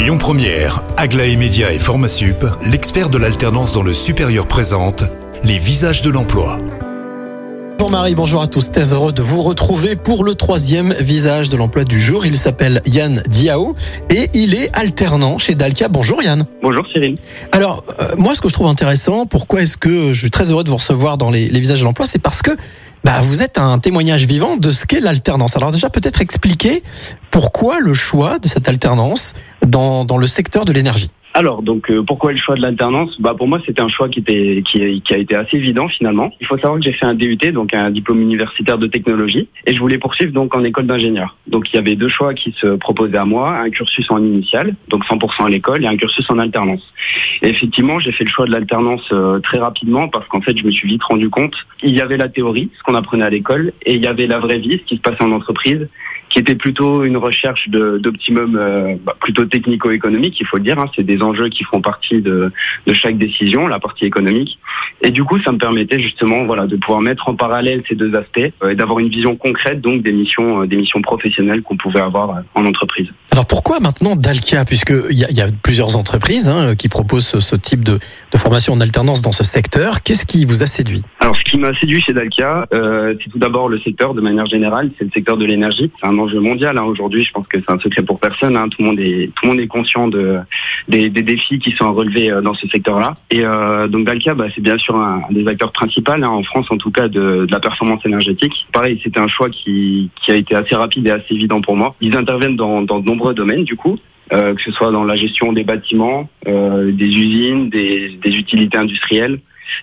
Lyon Première, Aglaé Média et Formasup, l'expert de l'alternance dans le supérieur présente les visages de l'emploi. Bonjour Marie, bonjour à tous. Très heureux de vous retrouver pour le troisième visage de l'emploi du jour. Il s'appelle Yann Diao et il est alternant chez Dalkia. Bonjour Yann. Bonjour Cyril. Alors, euh, moi, ce que je trouve intéressant, pourquoi est-ce que je suis très heureux de vous recevoir dans les, les visages de l'emploi, c'est parce que bah, vous êtes un témoignage vivant de ce qu'est l'alternance. Alors déjà, peut-être expliquer pourquoi le choix de cette alternance dans, dans le secteur de l'énergie. Alors, donc, euh, pourquoi le choix de l'alternance? Bah, Pour moi, c'était un choix qui, était, qui, a été assez évident finalement. Il faut savoir que j'ai fait un DUT, donc un diplôme universitaire de technologie, et je voulais poursuivre donc en école d'ingénieur. Donc, il y avait deux choix qui se proposaient à moi, un cursus en initial, donc 100% à l'école, et un cursus en alternance. Et effectivement, j'ai fait le choix de l'alternance euh, très rapidement parce qu'en fait, je me suis vite rendu compte, il y avait la théorie, ce qu'on apprenait à l'école, et il y avait la vraie vie, ce qui se passait en entreprise, qui était plutôt une recherche d'optimum euh, bah, plutôt technico-économique, il faut le dire. Hein. C'est des enjeux qui font partie de, de, chaque décision, la partie économique. Et du coup, ça me permettait justement voilà, de pouvoir mettre en parallèle ces deux aspects euh, et d'avoir une vision concrète donc des missions, euh, des missions professionnelles qu'on pouvait avoir euh, en entreprise. Alors pourquoi maintenant Dalkia? Puisqu'il y, a, y a plusieurs entreprises hein, qui proposent ce, ce type de, de, formation en alternance dans ce secteur. Qu'est-ce qui vous a séduit? Alors ce qui m'a séduit chez Dalkia, c'est tout d'abord le secteur de manière générale, c'est le secteur de l'énergie. C'est un enjeu mondial hein. aujourd'hui. Je pense que c'est un secret pour personne. Hein. Tout le monde est tout le monde est conscient de des, des défis qui sont à relever dans ce secteur-là. Et euh, donc Dalkia, bah, c'est bien sûr un, un, des acteurs principaux hein, en France, en tout cas de, de la performance énergétique. Pareil, c'était un choix qui qui a été assez rapide et assez évident pour moi. Ils interviennent dans, dans de nombreux domaines du coup. Euh, que ce soit dans la gestion des bâtiments, euh, des usines, des, des utilités industrielles,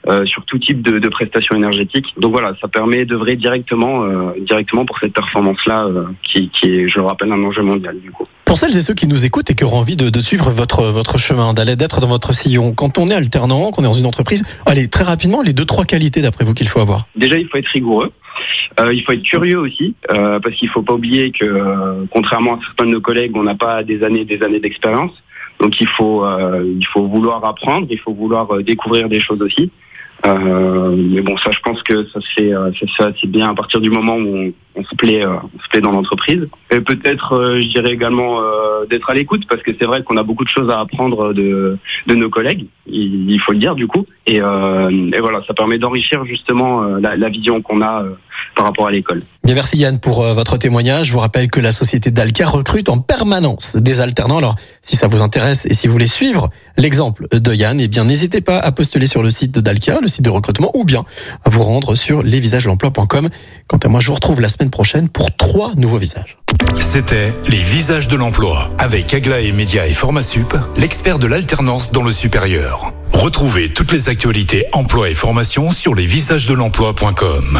euh, sur tout type de, de, prestations énergétiques. Donc voilà, ça permet d'œuvrer directement, euh, directement pour cette performance-là, euh, qui, qui, est, je le rappelle, un enjeu mondial du coup. Pour celles et ceux qui nous écoutent et qui auront envie de, de suivre votre, votre chemin, d'aller d'être dans votre sillon, quand on est alternant, qu'on est dans une entreprise, allez, très rapidement, les deux, trois qualités d'après vous qu'il faut avoir Déjà, il faut être rigoureux. Euh, il faut être curieux aussi, euh, parce qu'il faut pas oublier que, euh, contrairement à certains de nos collègues, on n'a pas des années, des années d'expérience. Donc il faut, il faut vouloir apprendre, il faut vouloir découvrir des choses aussi. Euh, mais bon, ça, je pense que ça se fait, ça se fait assez bien à partir du moment où on, se plaît, euh, on se plaît dans l'entreprise. Et peut-être, euh, je dirais également euh, d'être à l'écoute, parce que c'est vrai qu'on a beaucoup de choses à apprendre de, de nos collègues, il, faut le dire du coup. Et, et voilà, ça permet d'enrichir justement la, vision qu'on a par rapport à l'école. Bien, merci Yann pour votre témoignage. Je vous rappelle que la société Dalca recrute en permanence des alternants. Alors, si ça vous intéresse et si vous voulez suivre l'exemple de Yann, eh bien, n'hésitez pas à postuler sur le site de Dalca, le site de recrutement, ou bien à vous rendre sur lesvisagesdelemploi.com. Quant à moi, je vous retrouve la semaine prochaine pour trois nouveaux visages. C'était Les Visages de l'Emploi avec Aglaé Média et Formasup, l'expert de l'alternance dans le supérieur. Retrouvez toutes les actualités emploi et formation sur lesvisagesdelemploi.com.